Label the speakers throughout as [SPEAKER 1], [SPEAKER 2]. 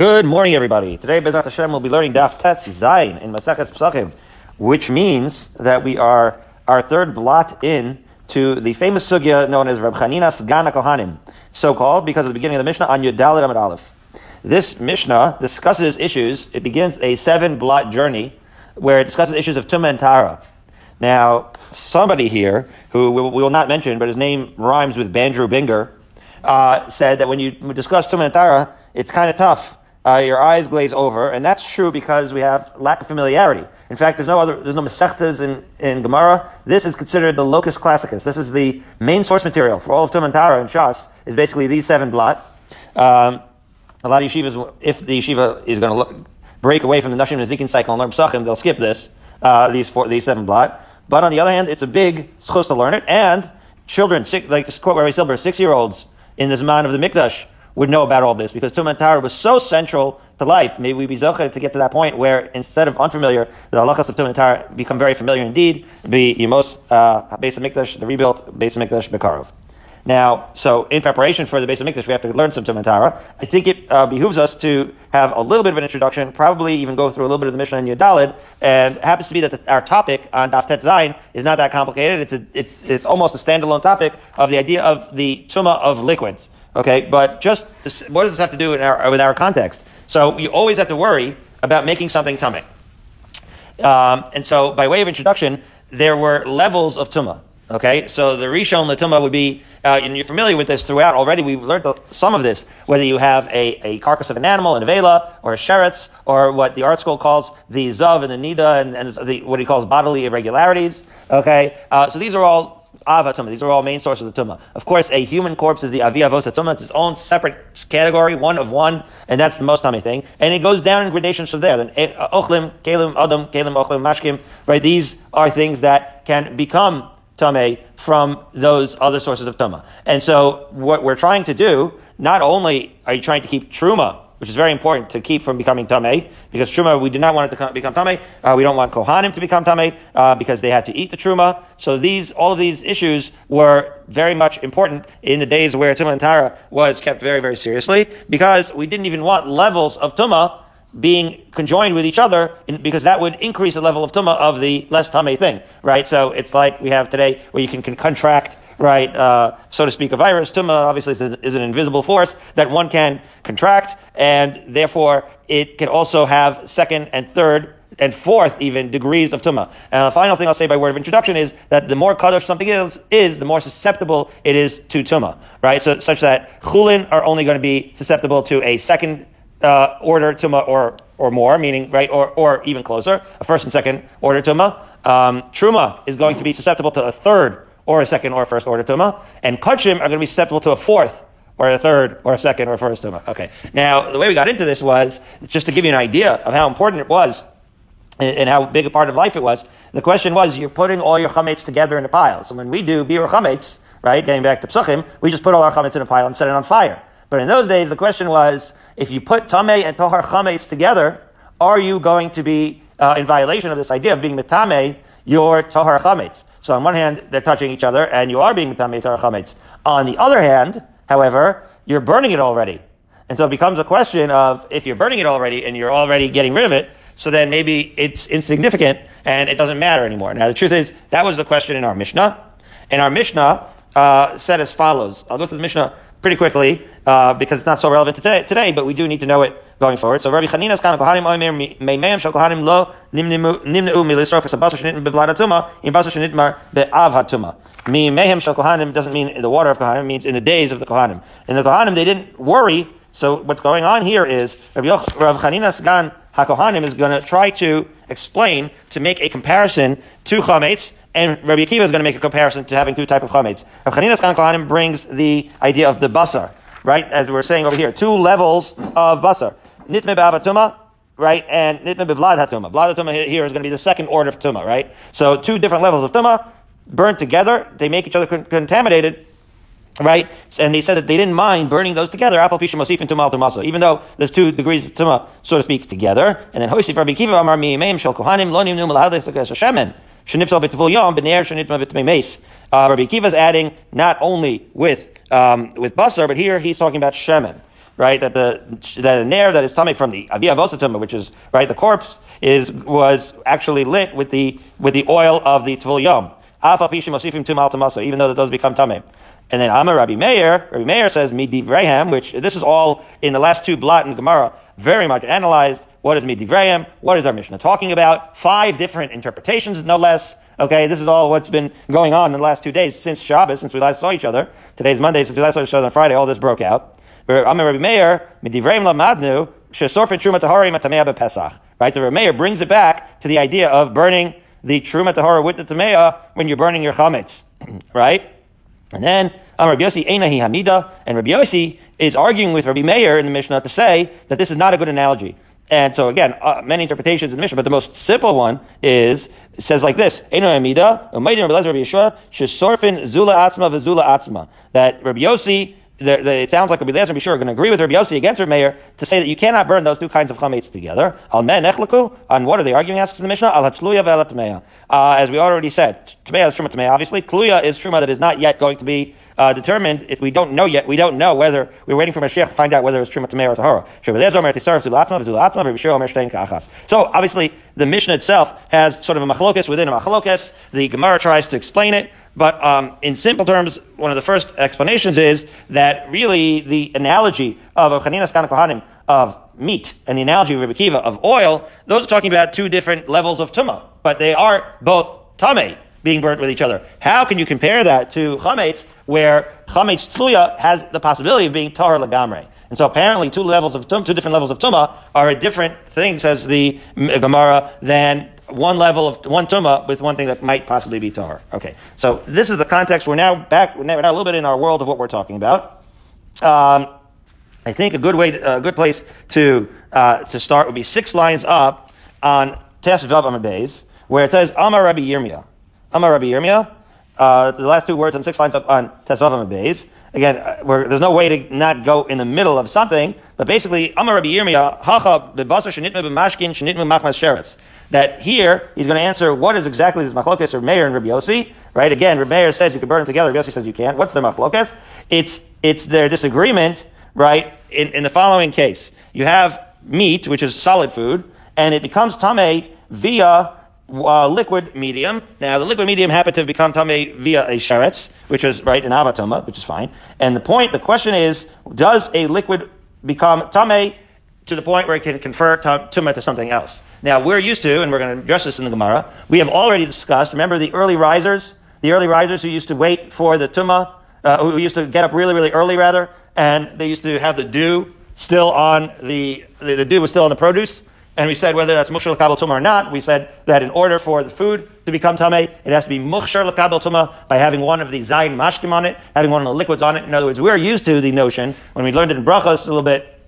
[SPEAKER 1] Good morning, everybody. Today, Bezat Hashem, we'll be learning Daf Tetz Zayin in Maseches Pesachim, which means that we are our third blot in to the famous sugya known as Reb Chanina Sgana Kohanim, so called because of the beginning of the Mishnah on Yudalid Amid Aleph. This Mishnah discusses issues. It begins a seven blot journey where it discusses issues of Tumah and Tara. Now, somebody here who we will not mention, but his name rhymes with Bandrew Binger, uh, said that when you discuss Tumah and Tara, it's kind of tough uh, your eyes glaze over, and that's true because we have lack of familiarity. In fact, there's no other, there's no Masechtas in, in Gemara. This is considered the locus classicus. This is the main source material for all of Tum and and Shas, is basically these seven blot. Um, a lot of yeshivas, if the yeshiva is going to break away from the Nashim Nezikin cycle and learn Pesachim, they'll skip this, uh, these four, these seven blot. But on the other hand, it's a big schos to learn it, and children, six, like this quote Rabbi Silber, six-year-olds in this man of the Mikdash, would know about all this because Tumah Tara was so central to life. Maybe we be zoche to get to that point where instead of unfamiliar, the halachas of Tumah Tara become very familiar indeed. Be Yemos uh, Beis Hamikdash, the rebuilt Beis Hamikdash Bekarov. Now, so in preparation for the Beis Hamikdash, we have to learn some Tumah Tara. I think it uh, behooves us to have a little bit of an introduction, probably even go through a little bit of the Mishnah and Yudalid. And it happens to be that the, our topic on Daf Tet Zayin is not that complicated. It's a, it's it's almost a standalone topic of the idea of the Tumah of liquids. Okay, but just to, what does this have to do with our, with our context? So you always have to worry about making something tummy. Um, and so, by way of introduction, there were levels of tumah. Okay, so the rishon latuma would be, uh, and you're familiar with this throughout already. We've learned some of this. Whether you have a, a carcass of an animal, an avela, or a sheretz, or what the ArtScroll calls the zav and the nida, and, and the, what he calls bodily irregularities. Okay, uh, so these are all Ava Tumah. These are all main sources of Tumah. Of course, a human corpse is the Avi Avosa Tumah. It's its own separate category, one of one, and that's the most tummy thing. And it goes down in gradations from there. Then eh, Ochlim, Kalim, Adam, Kalim, Ochlim, Mashkim, right? These are things that can become Tumah from those other sources of Tumah. And so what we're trying to do, not only are you trying to keep Truma which is very important to keep from becoming tamei, because truma we do not want it to become tamei. Uh, we don't want kohanim to become tamei uh, because they had to eat the truma. So these, all of these issues were very much important in the days where tuma and tara was kept very, very seriously, because we didn't even want levels of tuma being conjoined with each other in, because that would increase the level of tuma of the less tamei thing, right? So it's like we have today where you can, can contract right, uh, so to speak, a virus. Tuma obviously is, is an invisible force that one can contract, and therefore it can also have second and third and fourth even degrees of tuma. And the final thing I'll say by word of introduction is that the more kadosh something is, is the more susceptible it is to tuma, right? So such that chulin are only going to be susceptible to a second uh, order tuma or or more, meaning right, or or even closer, a first and second order tuma. Um, truma is going to be susceptible to a third or a second or a first order tuma, and kachim are going to be susceptible to a fourth or a third or a second or a first tuma. Okay. Now, the way we got into this was just to give you an idea of how important it was and how big a part of life it was. The question was, you're putting all your chametz together in a pile. So when we do biur chametz, right, getting back to Pesachim, we just put all our chametz in a pile and set it on fire. But in those days, the question was, if you put tameh and tohar chametz together, are you going to be uh, in violation of this idea of being metame your tohar chametz? So on one hand, they're touching each other, and you are being mitamei chametz. On the other hand, however, you're burning it already. And so it becomes a question of if you're burning it already and you're already getting rid of it, so then maybe it's insignificant and it doesn't matter anymore. Now the truth is, that was the question in our Mishnah. And our Mishnah uh, said as follows. I'll go through the Mishnah pretty quickly uh, because it's not so relevant today, today, but we do need to know it going forward. So Rabbi Chanina's kind of kohanim oimer meimeim shel kohanim lo nimneu milisrof es abasar shenitma bevlad hatuma in basar shenitmar be'av hatuma. Mi mehem shel kohanim doesn't mean the water of kohanim, means in the days of the kohanim. In the kohanim, they didn't worry. So what's going on here is Rabbi Chanina Segan HaKohanim is going to try to explain to make a comparison to chametz and Rabbi Akiva is going to make a comparison to having two type of chametz. Rav Chanina's Kohanim brings the idea of the basar, right? As we're saying over here, two levels of basar. Nitme b'avatuma, right? And nitme b'vlad hatuma. Vlad hatuma here is going to be the second order of tuma, right? So two different levels of tuma burnt together. They make each other con- contaminated. Right? And they said that they didn't mind burning those together, even though there's two degrees of tuma, so to speak, together. And then Rabbi amar kohanim malhadith shemen. Yom meis. Uh, Rabbi adding not only with um, with basar, but here he's talking about shemen. right? That the that a nair that is coming from the avia vosatuma, which is right, the corpse is was actually lit with the with the oil of the tvul yom. Even though that does become tamei. And then Amar Rabbi Meir, Rabbi Meir says midivrayim, which this is all in the last two blot in Gemara, very much analyzed. What is midivrayim? What is our Mishnah talking about? Five different interpretations, no less. Okay, this is all what's been going on in the last two days since Shabbos, since we last saw each other. Today's Monday, since we last saw each other on Friday, all this broke out. Amar Rabbi Meir, midivrayim lamadnu, shesorfin truma tahari matamea Pesach. Right, so Rabbi Meir brings it back to the idea of burning the truma tahara with the tamea when you're burning your chametz. right? And then um, Rabbi Yossi Einahi Hamida, and Rabbi Yossi is arguing with Rabbi Meir in the Mishnah to say that this is not a good analogy. And so again, uh, many interpretations in the Mishnah, but the most simple one is says like this: Rabbi Rabbi. That Rabbi Yossi the, the, it sounds like Rabbi Lezer and Bishur are going to agree with Rabbi Yossi against Rabbi Meir to say that you cannot burn those two kinds of chametz together. Al on what are they arguing? Asks the Mishnah. Al hatzluya ve'al uh, As we already said, tmeya is truma tmeya. Obviously, tluya is truma that is not yet going to be uh, determined. If we don't know yet, we don't know whether we're waiting for Mashiach to find out whether it's truma tmeya or tahara. So obviously, the Mishnah itself has sort of a machlokas within a machlokas. The Gemara tries to explain it. But um, in simple terms, one of the first explanations is that really the analogy of Chaninas Kohanim of meat and the analogy of Rebbe Kiva of oil, those are talking about two different levels of tumah, but they are both tame being burnt with each other. How can you compare that to chametz, where chametz tluya has the possibility of being tahar lagamre? And so apparently two levels of tum, two different levels of tumah are a different thing, says the Gemara, than one level of one tuma with one thing that might possibly be tahar. Okay, so this is the context. We're now back. We're now a little bit in our world of what we're talking about. Um, I think a good way, to, a good place to uh, to start would be six lines up on Tes Vav where it says Amar Rabbi Yirmiyah. Amar Rabbi Yirmiyah. Uh, the last two words on six lines up on Tes Vav Amar Again, uh, there's no way to not go in the middle of something, but basically, Amar Rabbi Yirmiyah, Hacha bebasar shenitme b'mashkin shenitme machmas sheretz that here he's going to answer what is exactly this machlokas of Meir and Rabbi Yossi, right? Again, Rabbi Meir says you can burn them together. Rabbi Yossi says you can't. What's the machlokas? It's it's their disagreement, right? In, in the following case, you have meat, which is solid food, and it becomes tame via uh, liquid medium. Now, the liquid medium happened to become tame via a sheretz, which is right an avatoma, which is fine. And the point, the question is, does a liquid become tame to the point where it can confer tumah to something else. Now, we're used to, and we're going to address this in the Gemara, we have already discussed, remember the early risers? The early risers who used to wait for the tumah, uh, who used to get up really, really early, rather, and they used to have the dew still on the, the, the dew was still on the produce. And we said whether that's mukhshar l'kabel tumah or not, we said that in order for the food to become tameh, it has to be mukhshar l'kabel tumah by having one of the zayin mashkim on it, having one of the liquids on it. In other words, we're used to the notion, when we learned it in brachos a little bit,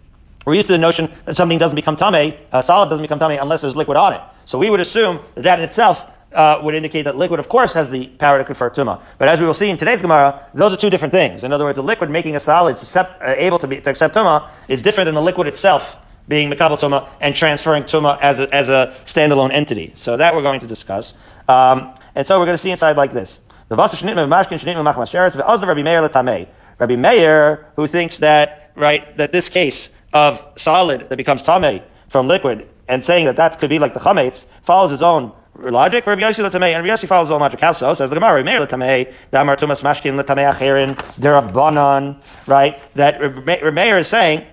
[SPEAKER 1] we're used to the notion that something doesn't become tame, a solid doesn't become tame unless there's liquid on it. So we would assume that that in itself uh, would indicate that liquid, of course, has the power to confer tuma. But as we will see in today's Gemara, those are two different things. In other words, a liquid making a solid suscept, uh, able to, be, to accept tuma is different than the liquid itself being makabel tuma and transferring tuma as a, as a standalone entity. So that we're going to discuss. Um, and so we're going to see inside like this. Rabbi Meir, who thinks that, right, that this case of solid that becomes tame from liquid and saying that that could be like the chametz follows his own logic. Rabbi Yossi l'tamei, and Rabbi Yossi follows his own logic. How so? Says the Gemara, Rabbi Meir l'tamei, the Amar Tumas Mashkin l'tamei acherin, derabanan, right? That Rabbi Meir is saying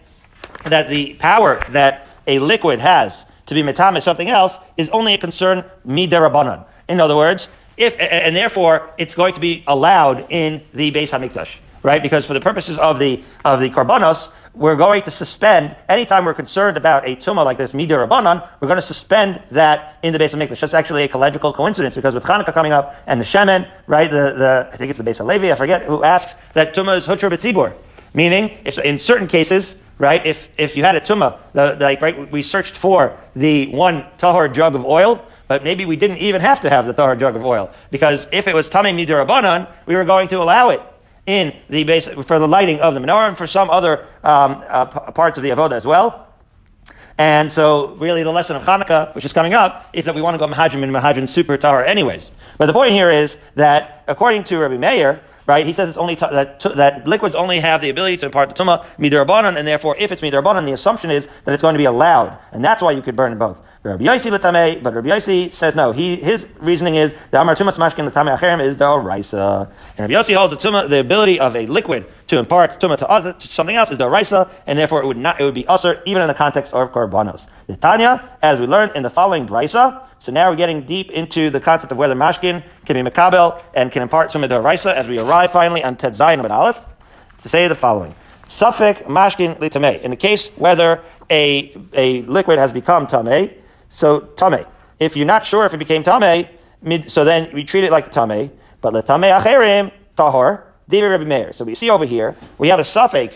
[SPEAKER 1] that the power that a liquid has to be metame something else is only a concern miderabanan. In other words, if and therefore it's going to be allowed in the Beis Hamikdash, right? Because for the purposes of the of the karbanos, we're going to suspend, anytime we're concerned about a tumah like this, midir rabbanon, we're going to suspend that in the base of Mikdash. That's actually a collegial coincidence because with Hanukkah coming up and the Shemen, right, the, the I think it's the base of Levi, I forget, who asks that tumah is hutra b'tzibur. Meaning, if in certain cases, right, if, if you had a tumah, the, like, right, we searched for the one tahor jug of oil, but maybe we didn't even have to have the tahor jug of oil. Because if it was tamei midir rabbanon, we were going to allow it in the base for the lighting of the menorah and for some other um, uh, p- parts of the avoda as well. And so, really, the lesson of Hanukkah, which is coming up, is that we want to go Mahajim and Mahajim super tahar anyways. But the point here is that, according to Rabbi Meir, right? He says it's only that that liquids only have the ability to impart the tuma midirabanan, and therefore, if it's midirabanan, the assumption is that it's going to be allowed, and that's why you could burn both. Rabbi Yossi l'tamei, but Rabbi Yossi says no. He his reasoning is the Amar Tumas Mashkin l'tamei acherim is the Raisa, and Rabbi Yossi holds the tuma, the ability of a liquid to impart tuma to, other, to something else is the Raisa, and therefore it would not it would be usher even in the context of korbanos. The Tanya, as we learned in the following Raisa, so now we're getting deep into the concept of whether Mashkin can be Makabel and can impart tuma to Raisa as we arrive finally on Ted Zayin of Aleph to say the following. Safek mashkin litamei. In the case whether a, a liquid has become tamei, so tame. If you're not sure if it became tame, so then we treat it like tame. But letame acherim tahor Rabbi Meir. So we see over here we have a safek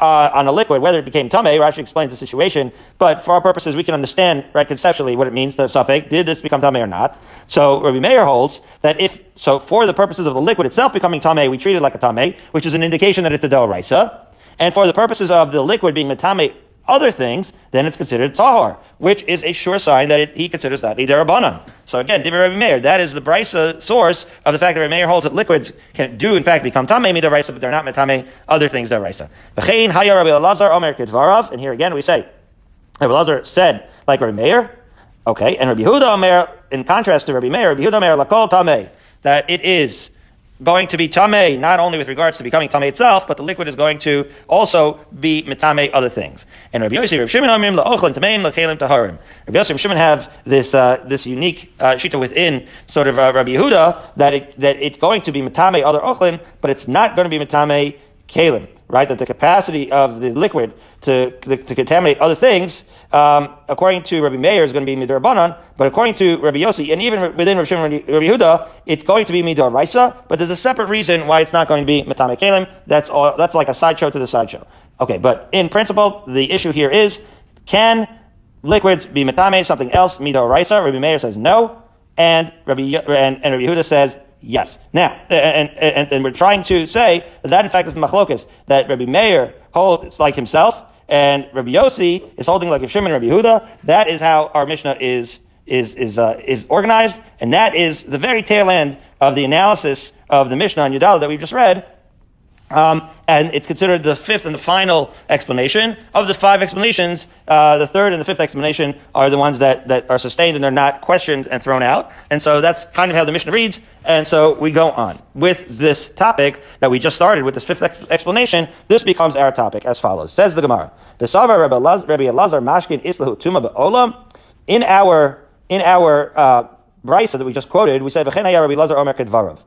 [SPEAKER 1] uh, on a liquid whether it became tame. Rashi explains the situation, but for our purposes we can understand right conceptually what it means. The safek did this become tame or not? So Rabbi Meir holds that if so for the purposes of the liquid itself becoming tame, we treat it like a tame, which is an indication that it's a del raisa. And for the purposes of the liquid being tame other things, then it's considered tahor, which is a sure sign that it, he considers that a derabanan. So again, Divi Rabbi Meir, that is the brisa source of the fact that Rabbi Meir holds that liquids can do in fact become tamei midaraisa, but they're not metame other things daraisa. V'chein haya Rabbi Elazar Omer kedvarav, and here again we say Rabbi Elazar said like Rabbi Meir, okay, and Rabbi Yehuda Omer, in contrast to Rabbi Meir, Rabbi Yehuda Omer lakol tamei, that it is going to be tamei, not only with regards to becoming tamei itself, but the liquid is going to also be metame other things. And Rabbi Yossi, Rabbi Shimon la'ochlin tameim la'chelim taharim. Rabbi Yossi, Rabbi Shimon have this uh, this unique uh, shita within sort of uh, Rabbi Yehuda that it, that it's going to be metame other ochlin, but it's not going to be metame kalim right? That the capacity of the liquid to, to, to contaminate other things, um, according to Rabbi Meir, is going to be midar banan, but according to Rabbi Yossi, and even within Rabbi Shimon Rabbi Yehuda, it's going to be midar raisa, but there's a separate reason why it's not going to be metame kalim. That's all. That's like a sideshow to the sideshow. Okay, but in principle, the issue here is can liquids be metame something else midar raisa? Rabbi Meir says no, and Rabbi and, and Rabbi Yehuda says Yes. Now, and, and, and we're trying to say that, that in fact is the machlokas, that Rabbi Meir holds like himself, and Rabbi Yossi is holding like Shimon and Rabbi Yehuda. That is how our Mishnah is is is uh, is organized, and that is the very tail end of the analysis of the Mishnah on Yudala that we've just read. Um, and it's considered the fifth and the final explanation. Of the five explanations, uh, the third and the fifth explanation are the ones that, that are sustained and they're not questioned and thrown out. And so that's kind of how the Mishnah reads. And so we go on. With this topic that we just started with this fifth ex- explanation, this becomes our topic as follows. Says the Gemara. Rabbi Elazar Mashkin Islahu Tuma Ba'olam. In our, in our, uh, brisa that we just quoted, we said, Rabbi Elazar Omer Kedvarav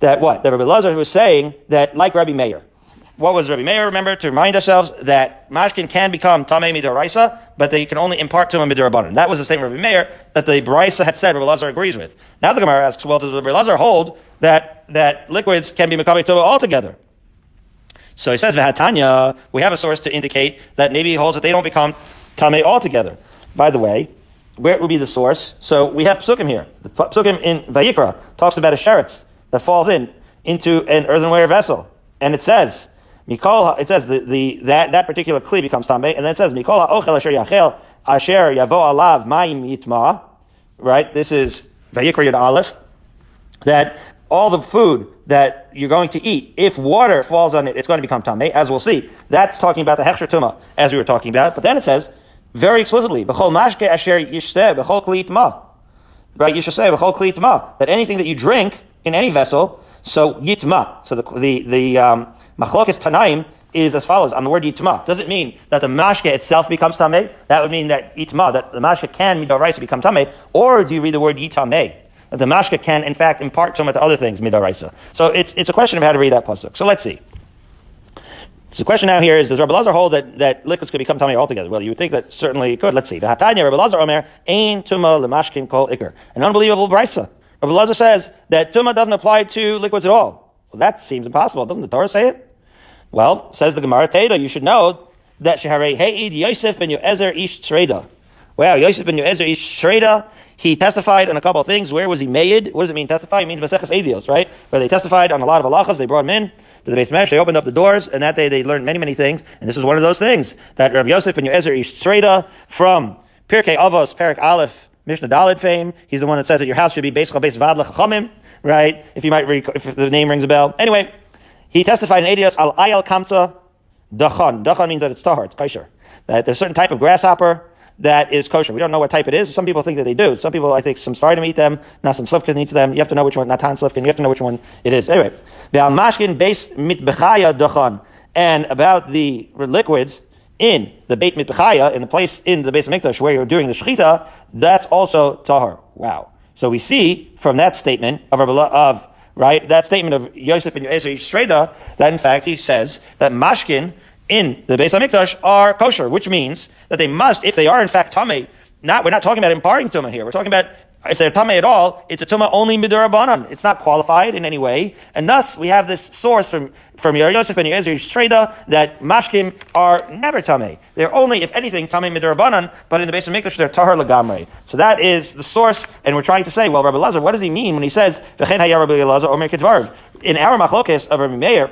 [SPEAKER 1] that what? That Rabbi Lazar was saying that like Rabbi Meir. What was Rabbi Meir? Remember to remind ourselves that mashkin can become tamei midoraisa, but they can only impart to him midorabanan. That was the same Rabbi Meir that the brisa had said. Rabbi Lazar agrees with. Now the Gemara asks, well, does Rabbi Lazar hold that that liquids can be mekabe tova altogether? So he says, Vahatanya, we have a source to indicate that maybe he holds that they don't become tamei altogether. By the way, where would be the source? So we have psukim here. The psukim in Vayikra talks about a sheretz that falls in into an earthenware vessel. And it says, Mikol, it says the, the that, that particular kli becomes tamei, and then it says Mikol ha'ochel asher yachel asher yavo alav ma'im yitma. Right? This is Vayikra Yud Aleph. That all the food that you're going to eat, if water falls on it, it's going to become tamei, as we'll see. That's talking about the hechsher tuma, as we were talking about. But then it says very explicitly, b'chol mashke asher yishseh b'chol kli yitma. Right? Yishseh b'chol kli yitma. That anything that you drink in any vessel. So yitma. So the the the um, tanaim is as follows on the word yitma. Does it mean that the mashke itself becomes tameh? That would mean that yitma, that the mashke can midaraisa become tameh, or do you read the word yitameh? That the mashke can in fact impart some to other things midaraisa. So it's it's a question of how to read that pasuk. So let's see. So the question now here is, does Rabbi Lazar hold that, that liquids could become tummy altogether? Well, you would think that certainly it could. Let's see. The Hatanya, Rabbi Lazar Omer, Ein Tuma Lemashkin Kol Iker. An unbelievable brisa. Rabbi Lazar says that Tumah doesn't apply to liquids at all. Well, that seems impossible. Doesn't the Torah say it? Well, says the Gemara Teda, you should know that Shehare He'id Yosef ben Yoezer Ish Shreda. Wow, Yosef ben Yoezer Ish Shreda, he testified on a couple of things. Where was he made? What does it mean testify? It means Maseches Edios, right? Where they testified on a lot of halachas, they brought him in to the base mesh, they opened up the doors, and that day they learned many, many things. And this was one of those things that Rabbi Yosef ben Yoezer Ish Shreda from Pirkei Avos, Perik Aleph, Mishnah Dalid fame. He's the one that says that your house should be basically based vad chachamim. right? If you might, rec- if the name rings a bell. Anyway, he testified in Adios al ayal kamsa dachan. Dachan means that it's tahar, it's kosher. That there's a certain type of grasshopper that is kosher. We don't know what type it is. Some people think that they do. Some people, I think, some to eat them. Nasan Slifkin eats them. You have to know which one. Natan Slifkin. You have to know which one it is. Anyway, the base mitbechaya dachan. And about the liquids in the Beit Mitbechaya, in the place in the Beit Mikdash where you're doing the Shechita, that's also Tahar. Wow. So we see from that statement of, of right, that statement of Yosef and Yosef Shreda, that in fact he says that mashkin in the Beis Hamikdash are kosher, which means that they must, if they are in fact tamei, not we're not talking about imparting tumah here. We're talking about if they're tamei at all, it's a tumah only midurabanan. It's not qualified in any way, and thus we have this source from from Yosef and Yezer Shreda that mashkim are never tamei. They're only, if anything, tamei midurabanan. But in the Beis Hamikdash, they're tahar lagamrei. So that is the source, and we're trying to say, well, Rabbi Lazar, what does he mean when he says v'chen hayar Rabbi Lazar omer kedvarv? In our machlokes of Rabbi Meir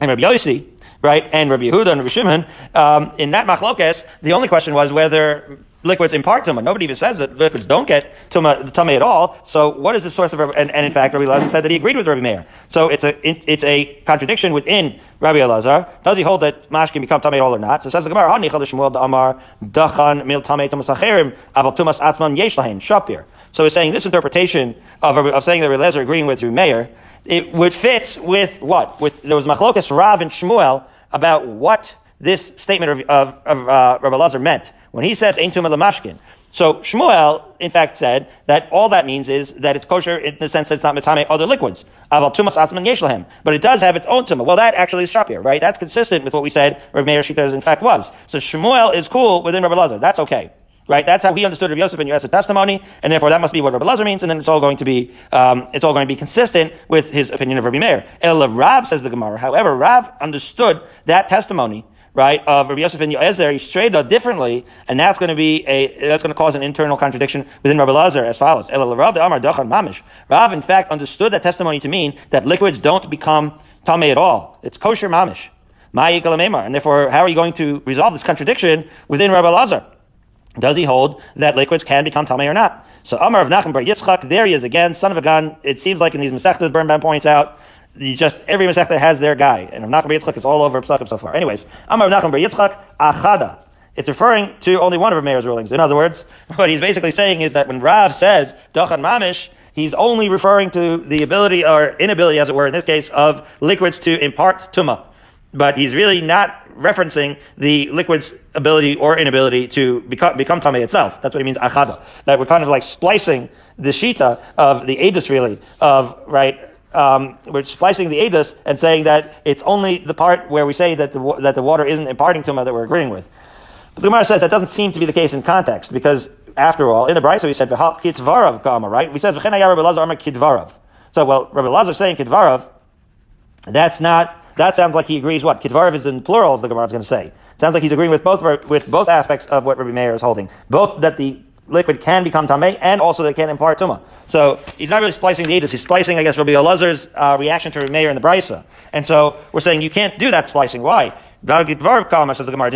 [SPEAKER 1] and Rabbi Yossi, right, and Rabbi Yehuda and Rabbi Shimon, um, in that machlokes, the only question was whether liquids impart tuma. Nobody even says that liquids don't get tuma, uh, tummy at all. So what is the source of, and, and in fact, Rabbi Elazar said that he agreed with Rabbi Meir. So it's a, it, it's a contradiction within Rabbi Elazar. Does he hold that mash can become tummy at all or not? So says the Gemara, Hani Shmuel Amar Dachan Mil Tamei Tumas Acherim Tumas Atman Yesh Lahen Shapir. So he's saying this interpretation of, of saying that Rabbi Elazar agreeing with Rabbi Meir, it would fit with what? With, there was Machlokas Rav and Shmuel about what this statement of, of, of uh, Rabbi Lazar meant when he says Ein Tumah Lamashkin. So Shmuel, in fact, said that all that means is that it's kosher in the sense that it's not metame other liquids. But it does have its own tumah. Well, that actually is shapir, right? That's consistent with what we said Rabbi Meir Shita in fact was. So Shmuel is cool within Rabbi Lazar. That's okay. Right? That's how he understood Rabbi Yosef and Yosef testimony, and therefore that must be what Rabbi Lazar means, and then it's all going to be, um, it's all going to be consistent with his opinion of Rabbi Meir. El Rav says the Gemara. However, Rav understood that testimony right, of Rabbi Yosef and Yoezer, he strayed differently, and that's going to be a, that's going to cause an internal contradiction within Rabbi Lazar as follows. Rav, in fact, understood that testimony to mean that liquids don't become tamei at all. It's kosher mamish. And therefore, how are you going to resolve this contradiction within Rabbi Lazar? Does he hold that liquids can become tamei or not? So Amar of Nachman Bar Yitzchak, there he is again, son of a gun. It seems like in these Masechtas, Birnbaum points out, you just every Masechta has their guy, and Rav Nachman Bar Yitzchak is all over Psakim so far. Anyways, Rav Nachman Bar Yitzchak Achada. It's referring to only one of Rav Meir's rulings. In other words, what he's basically saying is that when Rav says Dachan Mamish, he's only referring to the ability or inability, as it were, in this case, of liquids to impart tuma. But he's really not referencing the liquid's ability or inability to become, become tame itself. That's what he means, achada. That we're kind of like splicing the shita of the edus, really, of, right, um, we're splicing the edus and saying that it's only the part where we say that the, that the water isn't imparting tumah that we're agreeing with. But the Gemara says that doesn't seem to be the case in context because, after all, in the Brisa we said kitvarav kama, right? We said kidvarav. So, well, Rabbi Lazar saying kidvarav, that's not. That sounds like he agrees. What kidvarav is in plural, as the Gemara is going to say. Sounds like he's agreeing with both with both aspects of what Rabbi Meir is holding. Both that the liquid can become tamei, and also they can impart tuma. So he's not really splicing the edus. He's splicing, I guess, Rabbi Elazar's uh, reaction to Meir in the brisa. And so we're saying you can't do that splicing. Why? Says the Gemara.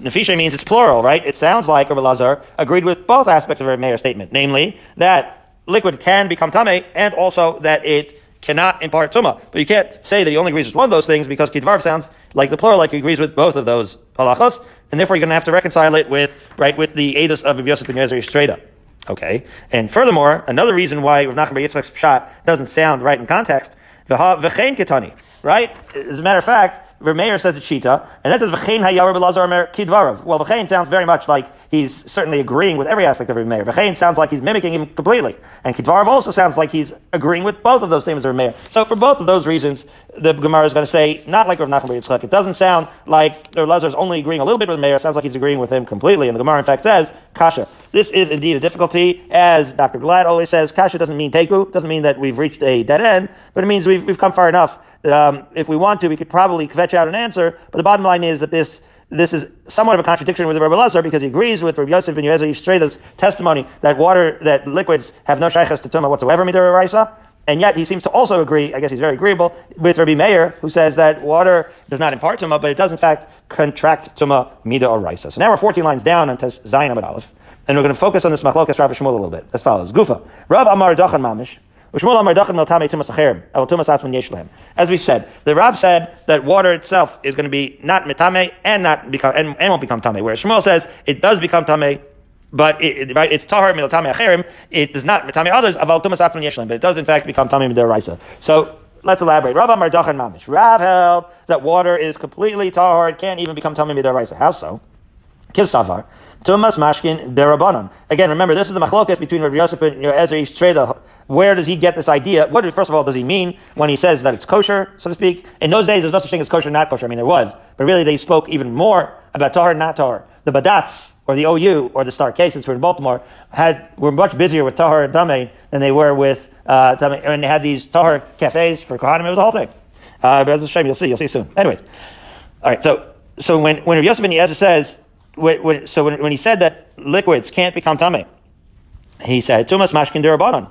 [SPEAKER 1] Nefishe means it's plural, right? It sounds like Rabbi Elazar agreed with both aspects of Rabbi Meir's statement, namely that liquid can become tamei, and also that it cannot impart tuma. But you can't say that he only agrees with one of those things because kidvar sounds like the plural, like he agrees with both of those halachos, and therefore you're going to have to reconcile it with right with the edus of Yosef ben Yezer straight up. Okay, and furthermore, another reason why Rav Nachman Yitzchak's pshat doesn't sound right in context, v'chein ketani, right? As a matter of fact, Rameir says it's Shita, and that says V'chein hayar Belazar Mer Kidvarav. Well, V'chein sounds very much like he's certainly agreeing with every aspect of Rameir. V'chein sounds like he's mimicking him completely, and Kidvarav also sounds like he's agreeing with both of those things of Rameir. So for both of those reasons, the Gemara is going to say not like Rav Nachman Yitzchak. It doesn't sound like Rav Lazar is only agreeing a little bit with Rameir. It sounds like he's agreeing with him completely. And the Gemara in fact says Kasha. This is indeed a difficulty, as Dr. Glad always says. Kasha doesn't mean teku, doesn't mean that we've reached a dead end, but it means we've we've come far enough um, if we want to, we could probably fetch out an answer. But the bottom line is that this this is somewhat of a contradiction with the Rabbi Lazar because he agrees with Rabbi Yosef ben Yezer Yishtreda's testimony that water, that liquids have no shaychus to tumah whatsoever, midar raisa. And yet he seems to also agree, I guess he's very agreeable, with Rabbi Meir, who says that water does not impart tumah, but it does in fact contract tumah mida or raisa. So now we're 14 lines down on Tes Zayin Amid Aleph, and we're going to focus on this machlokas Rav Shmuel a little bit, as follows. Gufa. Rav Amar Dachan Mamish. As we said, the Rav said that water itself is going to be not mitame and not become and, and won't become tame. Whereas Shmuel says it does become tame, but it, right, it's tahar milotame acherim. It does not mitame others. Aval tumas atman yeshlam, but it does in fact become tame midaraisa. So let's elaborate. Rav Amar Mamish. Rav held that water is completely tahar. It can't even become tame midaraisa. How so? Kisavar. Tumas Mashkin Derabanan. Again, remember, this is the machloket between Rabbi Yosef and Ezra Treda. Where does he get this idea? What, first of all, does he mean when he says that it's kosher, so to speak? In those days, there's no such thing as kosher, not kosher. I mean, there was. But really, they spoke even more about tahar, not tahar. The Badatz, or the OU, or the Star since we're in Baltimore, had, were much busier with tahar and Dame than they were with, uh, and they had these tahar cafes for Kohanim. It was the whole thing. Uh, but as a shame, you'll see, you'll see soon. Anyways. All right, so, so when, when Rabbi Yosef ben Ezra says, so when, when he said that liquids can't become tamei, he said, Tumas mashkin derabanan.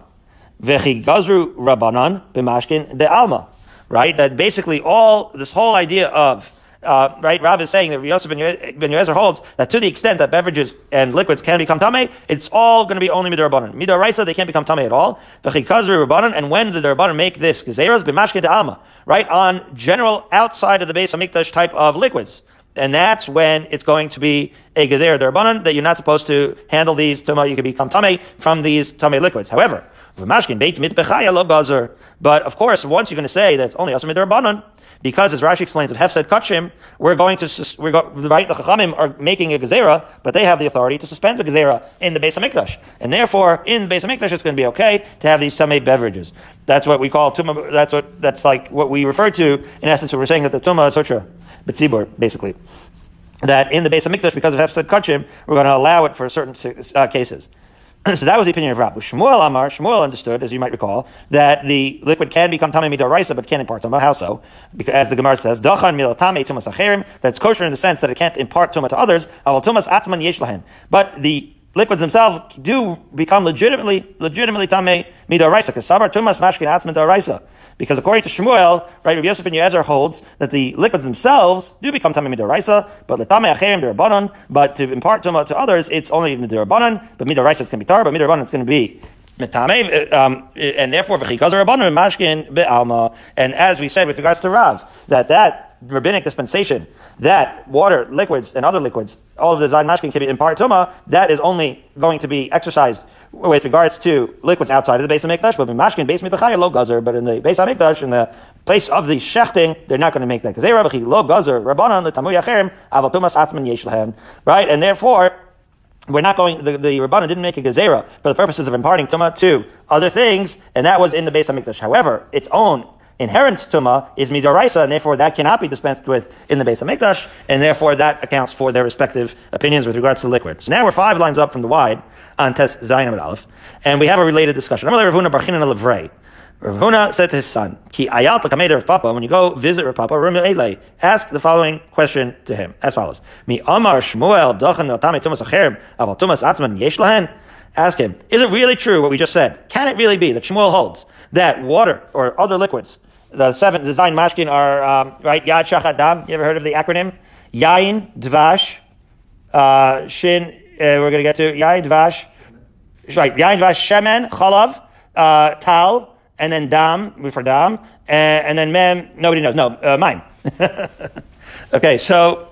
[SPEAKER 1] Vechi gazru rabanan b'mashkin de alma. Right? That basically all, this whole idea of, uh, right, Rav is saying that Yosef ben Yezer holds that to the extent that beverages and liquids can become tamei, it's all going to be only midarabanan. Midaraisa, they can't become tamei at all. And when the derabanan make this, gezeras b'mashkin de alma, right, on general outside of the base of mikdash type of liquids and that's when it's going to be a gezer derbanan that you're not supposed to handle these tuma. You can become tame from these tame liquids. However, but of course, once you're going to say that it's only asamid derbanan, because as Rashi explains, if Hefsed Kachim, we're going to we're go, right. The Chachamim are making a gezerah, but they have the authority to suspend the gezerah in the Beis Hamikdash, and therefore in the Beis Hamikdash it's going to be okay to have these tamei beverages. That's what we call tuma. That's what that's like what we refer to in essence. We're saying that the tuma is sutra betzibur, basically. That in the Beis Hamikdash, because of Hefsed Kachim, we're going to allow it for certain uh, cases. so that was the opinion of Rav. Shmuel Amar, Shmuel understood, as you might recall, that the liquid can become tamei midoraisa, but can't impart tuma. How so? Because as the Gemara says, dachan mil tamei tumas acherim. That's kosher in the sense that it can't impart tuma to others. Aval tumas atzman yesh. But the liquids themselves do become legitimately, legitimately tamei midoraisa. Because sabar tumas mashkin atzman doraisa. Because according to Shmuel, right, Rabbi Yosef ben Yezer holds that the liquids themselves do become tamei midoraisa, but letame acherim derabanan. But to impart tuma to others, it's only midirabanan. But midoraisa it's going be tar, but midirabanan it's going to be um, and therefore. And as we said with regards to Rav, that that rabbinic dispensation, that water, liquids, and other liquids, all of the zayin mashkin can be in part tuma, that is only going to be exercised with regards to liquids outside of the base of mikdash, but in mashkin base mikdash lo gazer, but in the base of mikdash, in the place of the shechting, they're not going to make that because they rabachi lo gazer rabbanon the tamu yachem aval tumas atman yesh right? And therefore, we're not going, the, the Rabbanan didn't make a gezerah for the purposes of imparting Tumah to other things, and that was in the base of Mikdash. However, its own inherent Tumah is Midoraisa, and therefore that cannot be dispensed with in the base of Mikdash, and therefore that accounts for their respective opinions with regards to liquid. So now we're five lines up from the wide on Tes Zayin Aleph, and we have a related discussion. Rav Huna said to his son, Ki ayat of Papa, when you go visit Rav Papa, ask the following question to him, as follows. Mi Amar Shmuel Dachan Tame Tumas Acherb, Aval Tumas Atzman Yesh Lahen? Ask him, is it really true what we just said? Can it really be that Shmuel holds that water or other liquids, the seven design mashkin are, um, right, Yad Shachat Dam, you ever heard of the acronym? Yain, Dvash, uh, Shin, uh, we're going to get to Yain, Dvash, right, Yain, Dvash, Shemen, Chalav, uh, Tal, and then Dam, for Dam, and, and then Mem, nobody knows, no, uh, mine. okay, so,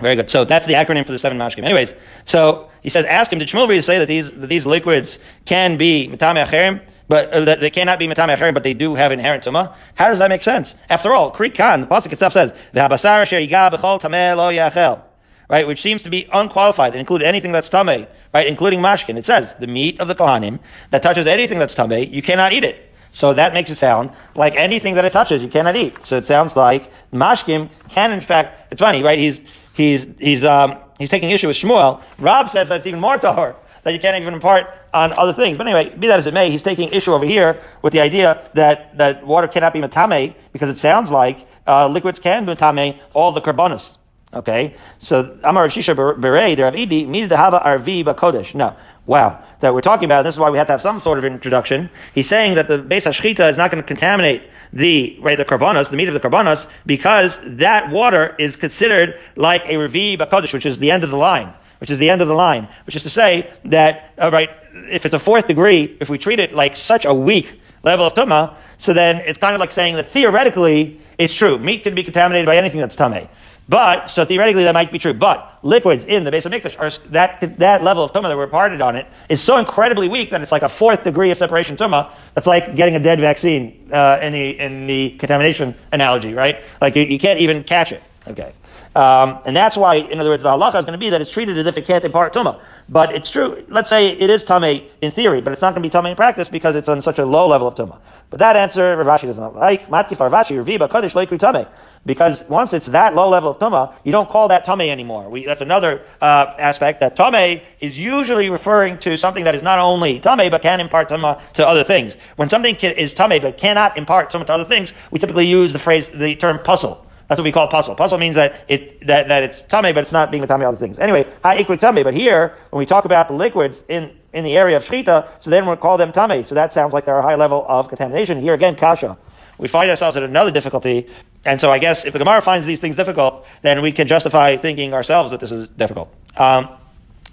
[SPEAKER 1] very good. So that's the acronym for the seven mashkim. Anyways, so he says, ask him, did Shmuel really say that these, that these liquids can be mitame acherim? But uh, they cannot be mitame acherim, but they do have inherent tuma. How does that make sense? After all, Kri Khan, the pasuk itself says, "V'habasar asher b'chol tameh lo yachel," right, which seems to be unqualified and include anything that's tameh, right, including mashkin. It says the meat of the kohanim that touches anything that's tameh, you cannot eat it. So that makes it sound like anything that it touches, you cannot eat. So it sounds like mashkim can, in fact, it's funny, right? He's he's he's um he's taking issue with Shmuel. Rob says that's even more tahor that you can't even impart on other things. But anyway, be that as it may, he's taking issue over here with the idea that, that water cannot be matame because it sounds like uh, liquids can be matame all the korbanos. Okay, so Amar Shisha Berei Rav Idi Mida Hava Arvi Bakodesh. No, wow, that we're talking about. This is why we have to have some sort of introduction. He's saying that the base Hashchita is not going to contaminate the right the korbanos, the meat of the korbanos, because that water is considered like a Ravi Bakodesh, which is the end of the line which is the end of the line, which is to say that, uh, right, if it's a fourth degree, if we treat it like such a weak level of tuma, so then it's kind of like saying that theoretically it's true. Meat can be contaminated by anything that's tame. But, so theoretically that might be true, but liquids in the base of Mikdash, are, that, that level of tumah that we're parted on it is so incredibly weak that it's like a fourth degree of separation tumah. That's like getting a dead vaccine uh, in, the, in the contamination analogy, right? Like you, you can't even catch it. Okay. Um, and that's why, in other words, the halacha is going to be that it's treated as if it can't impart tumah. But it's true. Let's say it is tumah in theory, but it's not going to be tumah in practice because it's on such a low level of tumah. But that answer, Rav Ashi does not like. Matkif Ravashi, Reviba, Kaddish, Leikri tumah. Because once it's that low level of tumah, you don't call that tumah anymore. We, that's another uh, aspect that tumah is usually referring to something that is not only tumah but can impart tumah to other things. When something can, is tumah but cannot impart tumah to other things, we typically use the phrase, the term pasul. That's what we call pasul. Pasul means that it that, that it's tummy, but it's not being the tummy other things. Anyway, high equal tummy. But here, when we talk about the liquids in, in the area of shchita, so then we'll call them tummy. So that sounds like they're a high level of contamination. Here again, kasha. We find ourselves at another difficulty, and so I guess if the Gemara finds these things difficult, then we can justify thinking ourselves that this is difficult. Um,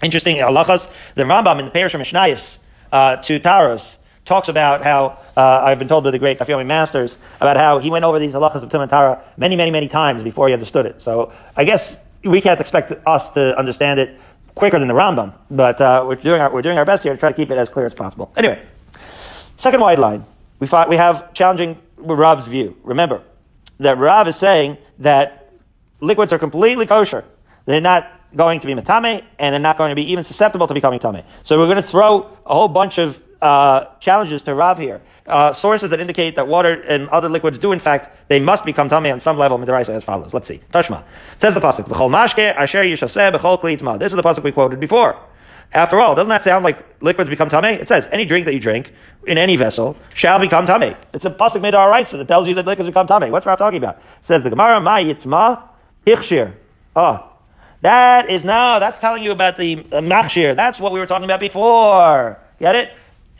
[SPEAKER 1] interesting halachas. The Rambam in the Peirush of Mishnayos uh, to Taharos talks about how uh, I've been told by the great dafyomi masters about how he went over these halachas of Timantara many, many, many times before he understood it. So I guess we can't expect us to understand it quicker than the Rambam, but uh, we're doing our we're doing our best here to try to keep it as clear as possible. Anyway, second wide line, we fought, we have challenging Rav's view. Remember that Rav is saying that liquids are completely kosher. They're not going to be matame, and they're not going to be even susceptible to becoming tame. So we're going to throw a whole bunch of uh, challenges to Rav here. Uh, sources that indicate that water and other liquids do, in fact, they must become tummy on some level. Midaraisa as follows. Let's see. Tashma says the pasuk. B'chol mashke asher b'chol This is the pasuk we quoted before. After all, doesn't that sound like liquids become tummy? It says any drink that you drink in any vessel shall become tummy. It's a pasuk Midaraisa that tells you that liquids become tummy. What's Rav talking about? It says the Gemara ma yitma ichshir. Oh, that is now that's telling you about the uh, machshir. That's what we were talking about before. Get it?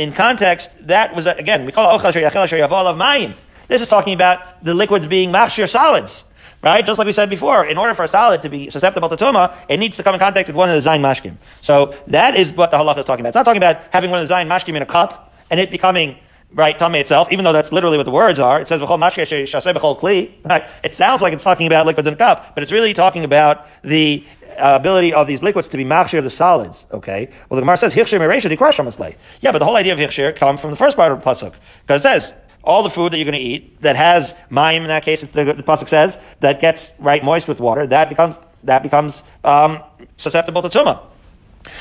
[SPEAKER 1] In context, that was, again, we call it mayim. This is talking about the liquids being machshir solids. Right? Just like we said before, in order for a solid to be susceptible to tuma, it needs to come in contact with one of the zayin mashkim. So that is what the halacha is talking about. It's not talking about having one of the zayin mashkim in a cup and it becoming right tummy itself, even though that's literally what the words are. It says kli. Right? It sounds like it's talking about liquids in a cup, but it's really talking about the uh, ability of these liquids to be machshir the solids. Okay. Well, the Gemara says hichshir meresha dikrash Yeah, but the whole idea of hichshir comes from the first part of the pasuk because it says all the food that you're going to eat that has mayim in that case, the, the pasuk says that gets right moist with water that becomes that becomes um, susceptible to tumah.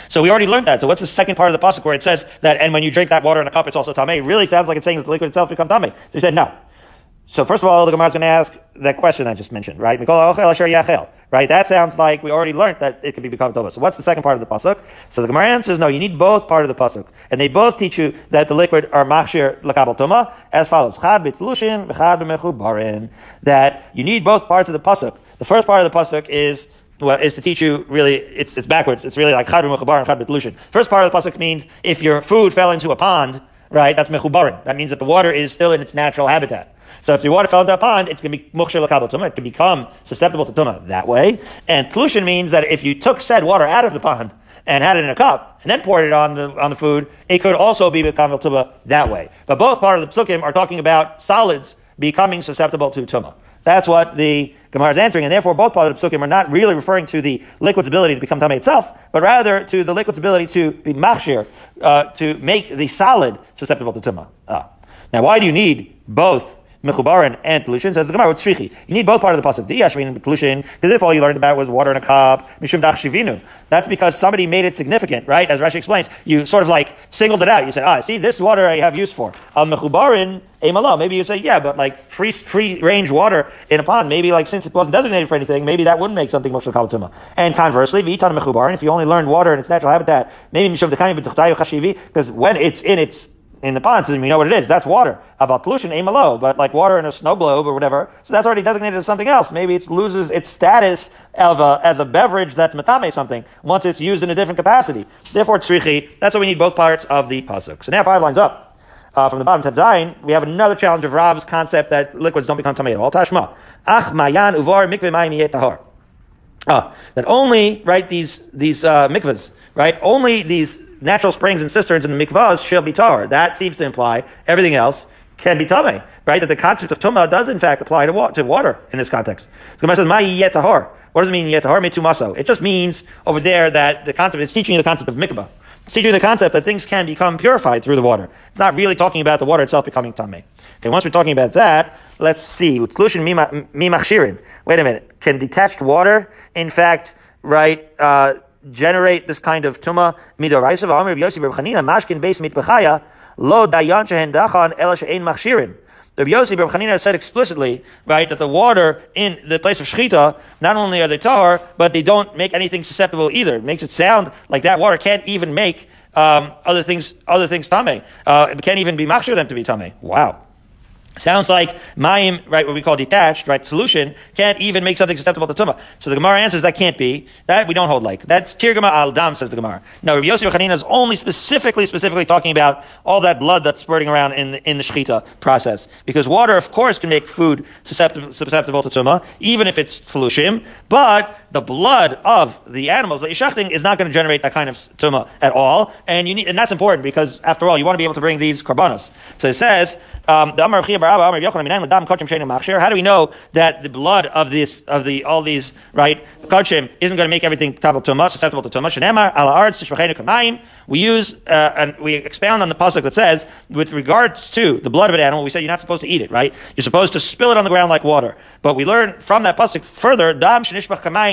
[SPEAKER 1] So we already learned that. So what's the second part of the pasuk where it says that, and when you drink that water in a cup, it's also tamei? Really sounds like it's saying that the liquid itself becomes tamei. So he said no. So first of all, the Gemara is going to ask that question I just mentioned, right? Right? That sounds like we already learned that it can be become tova. So what's the second part of the pasuk? So the Gemara answers, no, you need both part of the pasuk, and they both teach you that the liquid are machshir lakabel tuma as follows: chad b'tlushin v'chad b'mechubarin. That you need both parts of the pasuk. The first part of the pasuk is well, is to teach you really, it's, it's backwards. It's really like chad b'mechubarin, chad b'tlushin. First part of the pasuk means if your food fell into a pond, right, that's mechubarin. That means that the water is still in its natural habitat. So if the water fell into a pond, it's going to be mukshir lakabel tumah. It can become susceptible to tumah that way. And tlushin means that if you took said water out of the pond and had it in a cup and then poured it on the on the food, it could also be lakabel tumah that way. But both part of the psukim are talking about solids becoming susceptible to tumah. That's what the Gemara is answering, and therefore both parts of the psukim are not really referring to the liquid's ability to become tamei itself, but rather to the liquid's ability to be machshir, uh, to make the solid susceptible to tumah. Ah. Now, why do you need both mechubarin and tlushin, says the Gemara, it's shrichi. You need both part of the pasuk. The yashmin tlushin, because if all you learned about was water in a cup, mishum dach That's because somebody made it significant, right? As Rashi explains, you sort of like singled it out. You said, ah, see, this water I have use for. Al mechubarin, emalo. Maybe you say, yeah, but like free free range water in a pond, maybe like since it wasn't designated for anything, maybe that wouldn't make something mushal kalatuma. And conversely, v'itan mechubarin, if you only learned water in its natural habitat, maybe mishum dekayim because when it's in its in the pond, we know what it is. That's water. About tlushin, aim low, but like water in a snow globe or whatever. So that's already designated as something else. Maybe it loses its status of a, as a beverage that's matame something once it's used in a different capacity. Therefore, it's trichi. That's why we need both parts of the pasuk. So now five lines up. Uh, from the bottom to Zayin, we have another challenge of Rav's concept that liquids don't become tamei all. Tashma. Ach mayan uvar mikveh mayim tahor. Ah, that only, right, these, these, uh, mikvahs, right, only these natural springs and cisterns in the mikvahs shall be tar. That seems to imply everything else can be tame, right? That the concept of tuma does in fact apply to, wa- to water in this context. So Gemara says, "My yetahar." What does it mean yetahar metumaso? It just means over there that the concept is teaching you the concept of mikvah. It's teaching you the concept that things can become purified through the water. It's not really talking about the water itself becoming tame. Okay, once we're talking about that, let's see. Wait a minute. Can detached water, in fact, right? Uh, generate this kind of tuma midoraisa v'amer Yosef Chanina mashkin beis mitbechaya lo dayan shehen dachan she'ein. The Yossi Rav Chanina said explicitly, right, that the water in the place of shechita, not only are they tahar, but they don't make anything susceptible either. It makes it sound like that water can't even make um, other things, other things tame. Uh, it can't even be machshir them to be tame. Wow. Sounds like mayim, right, what we call detached, right, solution, can't even make something susceptible to tumah. So the Gemara answers that can't be. That we don't hold like. That's tirgama al dam, says the Gemara. No, Rabbi Yosef Chanina is only specifically, specifically talking about all that blood that's spurting around in the, in the shechita process. Because water, of course, can make food susceptible, susceptible to tumah, even if it's tlushin, but the blood of the animals that you're shechting is not going to generate that kind of tumah at all. And you need, and that's important because after all, you want to be able to bring these korbanos. So it says, um, how do we know that the blood of this of the all these right kachim isn't going to make everything tabel to susceptible to tumas? We use uh, and we expound on the pasuk that says, with regards to the blood of an animal, we said you're not supposed to eat it, right? You're supposed to spill it on the ground like water. But we learn from that pasuk further, dam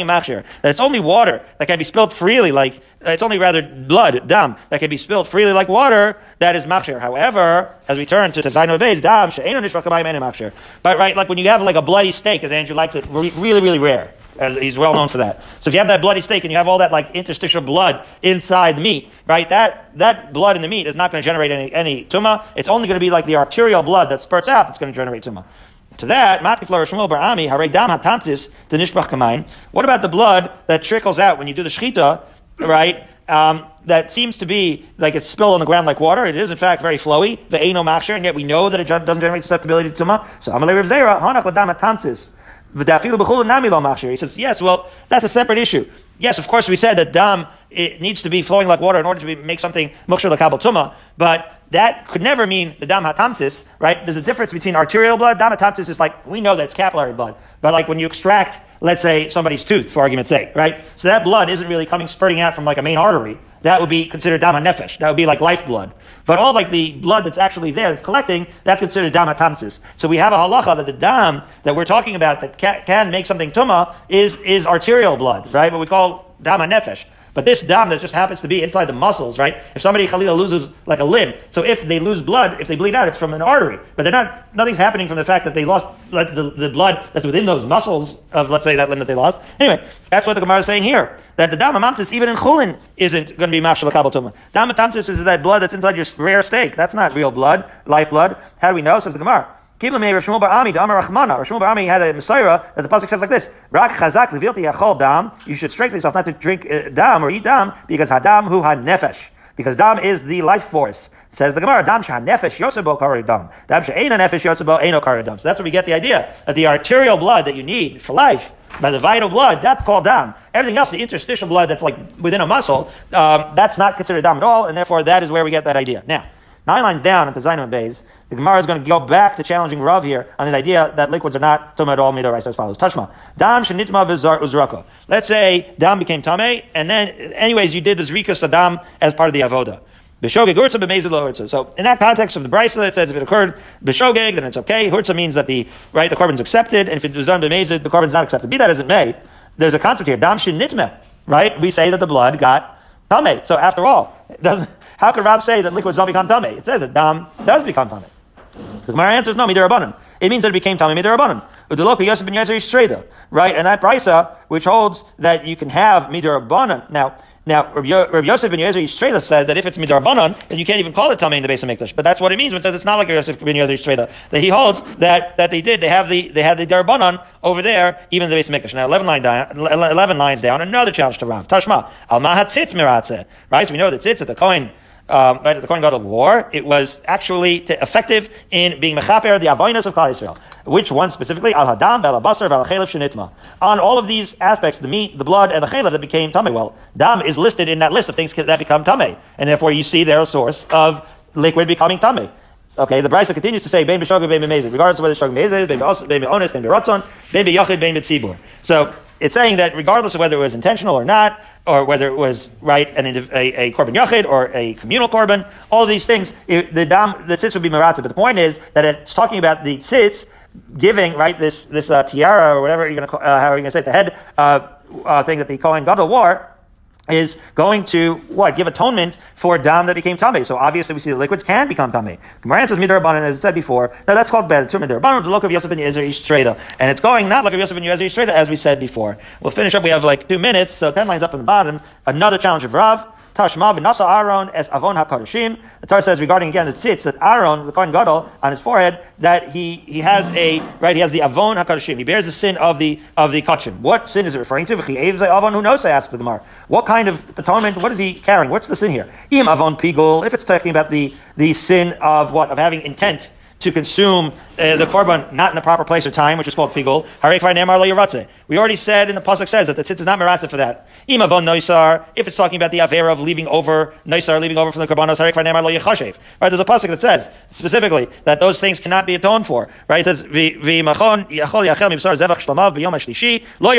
[SPEAKER 1] that it's only water that can be spilled freely, like it's only rather blood, dam, that can be spilled freely like water. That is machshir. However, as we turn to Tazayin Obeid, dam she'enu nishbach kamayim machshir. But right, like when you have like a bloody steak, as Andrew likes it, really, really rare as he's well known for that. So if you have that bloody steak and you have all that like interstitial blood inside the meat, right? That that blood in the meat is not going to generate any any tuma. It's only going to be like the arterial blood that spurts out that's going to generate tuma. To that, What about the blood that trickles out when you do the shechita, right? Um, that seems to be like it's spilled on the ground like water. It is in fact very flowy. The eno machshir, and yet we know that it doesn't generate susceptibility to tuma. So Zera. He says, yes, well, that's a separate issue. Yes, of course, we said that dam it needs to be flowing like water in order to be, make something mukshar lakabal tuma, but that could never mean the dam hatamsis, right? There's a difference between arterial blood. Dam hatamsis is like, we know that's capillary blood, but like when you extract, let's say, somebody's tooth, for argument's sake, right? So that blood isn't really coming spurting out from like a main artery that would be considered dama nefesh. That would be like lifeblood. But all like the blood that's actually there, that's collecting, that's considered dama tamsis. So we have a halacha that the dam that we're talking about that can, can make something tuma is, is arterial blood, right? What we call dama nefesh. But this dam that just happens to be inside the muscles, right? If somebody khalila loses like a limb, so if they lose blood, if they bleed out, it's from an artery. But they're not. Nothing's happening from the fact that they lost like, the, the blood that's within those muscles of let's say that limb that they lost. Anyway, that's what the Gemara is saying here. That the dam even in chulin isn't going to be mashal kabel tuma. Dam is that blood that's inside your rare steak. That's not real blood, life blood. How do we know? Says the Gemara. Kibla me Rishmul Barami, Damar Rachmana. Rishmul Barami had a Messiah that the pasuk says like this: Rak Chazak Levilti Yachol Dam. You should strengthen yourself not to drink uh, dam or eat dam because Hadam Hu Had Nefesh. Because dam is the life force. Says the Gemara, Dam Shah Nefesh Yosebo Karidam. Dam Shah Eina Nefesh Yosebo Eino Karidam. So that's where we get the idea that the arterial blood that you need for life, by the vital blood, that's called dam. Everything else, the interstitial blood that's like within a muscle, um, that's not considered dam at all, and therefore that is where we get that idea. Now, nine lines down at the Zainam Bays, the Gemara is going to go back to challenging Rav here on the idea that liquids are not tumah at all midorais as follows. Tashma. Dam shenitma v'zar uzraka. Let's say dam became tameh, and then, anyways, you did the zrika sadam as part of the avoda. B'shogeg urtza b'mezid lo. So in that context of the brisa, it says if it occurred b'shogeg, then it's okay. Urtza means that the right the korban's accepted, and if it was done b'mezid, the korban's not accepted. Be that as it may, there's a concept here. Dam shenitma. Right? We say that the blood got tameh. So after all, how could Rav say that liquids don't become tameh? It says that dam does become tameh. The Gemara answers no, midirabanan. It means that it became Tami midirabanan. Udeloka Yosef ben Streda, right? And that brisa, which holds that you can have midirabanan. Now, now, Rabbi Yosef ben Yezer Strela said that if it's midarbanan, then you can't even call it tamei in the base of mikdash. But that's what it means when it says it's not like Yosef ben Yezer. That he holds that, that they did. They have the they had the darbanan over there, even in the base of mikdash. Now, eleven line down, eleven lines down, another challenge to Rav. Tashma al mahat tzitz miratze. Right? So we know that tzitz at the coin um, right, the Kohen Gadol war, it was actually t- effective in being mechaper the avoinus of Klal Yisrael. Which one specifically? Al hadam, al basar, al shenitma. On all of these aspects, the meat, the blood, and the chalev that became tamei. Well, dam is listed in that list of things that become tamei, and therefore you see they're a source of liquid becoming tamei. Okay, the Brisa continues to say, Bein b'shogeg, bein b'mezid, regardless of whether shogeg mezid, b'os- bein b'onis, bein b'ratzon, bein b'yachid, bein b'tzibur. So it's saying that regardless of whether it was intentional or not, or whether it was right an a, a korban yachid or a communal korban, all these things, it, the dam the tzitz would be maratza. But the point is that it's talking about the tzitz giving right this this uh, tiara or whatever you're going to uh, how are you going to say it, the head uh, uh, thing that the Kohen Gadol wore is going to what give atonement for dam that became tamei. So obviously we see the liquids can become tamei. Gemara answers midrabanan as I said before. Now that's called bad to midrabanan. The look of Yosef ben Yezer and it's going not like Yosef ben as we said before. We'll finish up. We have like two minutes, so ten lines up in the bottom. Another challenge of Rav. Tashma v'nasa Aaron as avon hakodashim. The Torah says regarding again the tzitz that Aaron, the Kohen Gadol, on his forehead, that he he has a right. He has the avon hakodashim. He bears the sin of the of the kachim. What sin is it referring to? Avon who knows? I asked the Gemara. What kind of atonement? What is he carrying? What's the sin here? Im avon pigul. If it's talking about the the sin of what of having intent to consume uh, the korban not in the proper place or time, which is called pigul. We already said, in the pasuk says that the tzitz is not meratzah for that. If it's talking about the avera of leaving over noisar, leaving over from the korbanos, right? There's a pasuk that says specifically that those things cannot be atoned for. Right? It says b'yom lo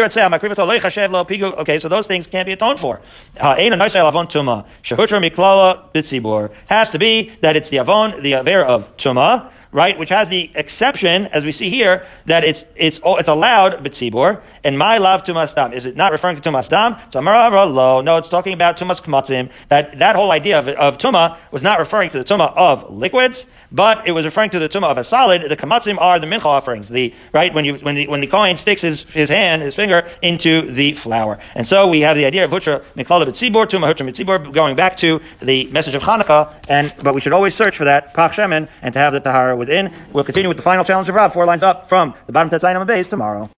[SPEAKER 1] lo lo pigul. Okay, so those things can't be atoned for. Ein noisar avon tuma shehutra miklala bitzibur has to be that it's the avon, the avera of tuma right? Which has the exception, as we see here, that it's it's it's allowed b'tzibur and my love to dam. Is it not referring to tumas dam? So lo. No, it's talking about tumas kmatzim. That that whole idea of, of tuma was not referring to the tuma of liquids, but it was referring to the tuma of a solid. The kamatzim are the mincha offerings. The right when you when the when the kohen sticks his his hand his finger into the flour, and so we have the idea of hutra miklala b'tzibur tuma hutra b'tzibur going back to the message of Hanukkah. And but we should always search for that pach shemen and to have the tahara within. We'll continue with the final challenge of Rav, four lines up from the bottom Tetzayin base tomorrow.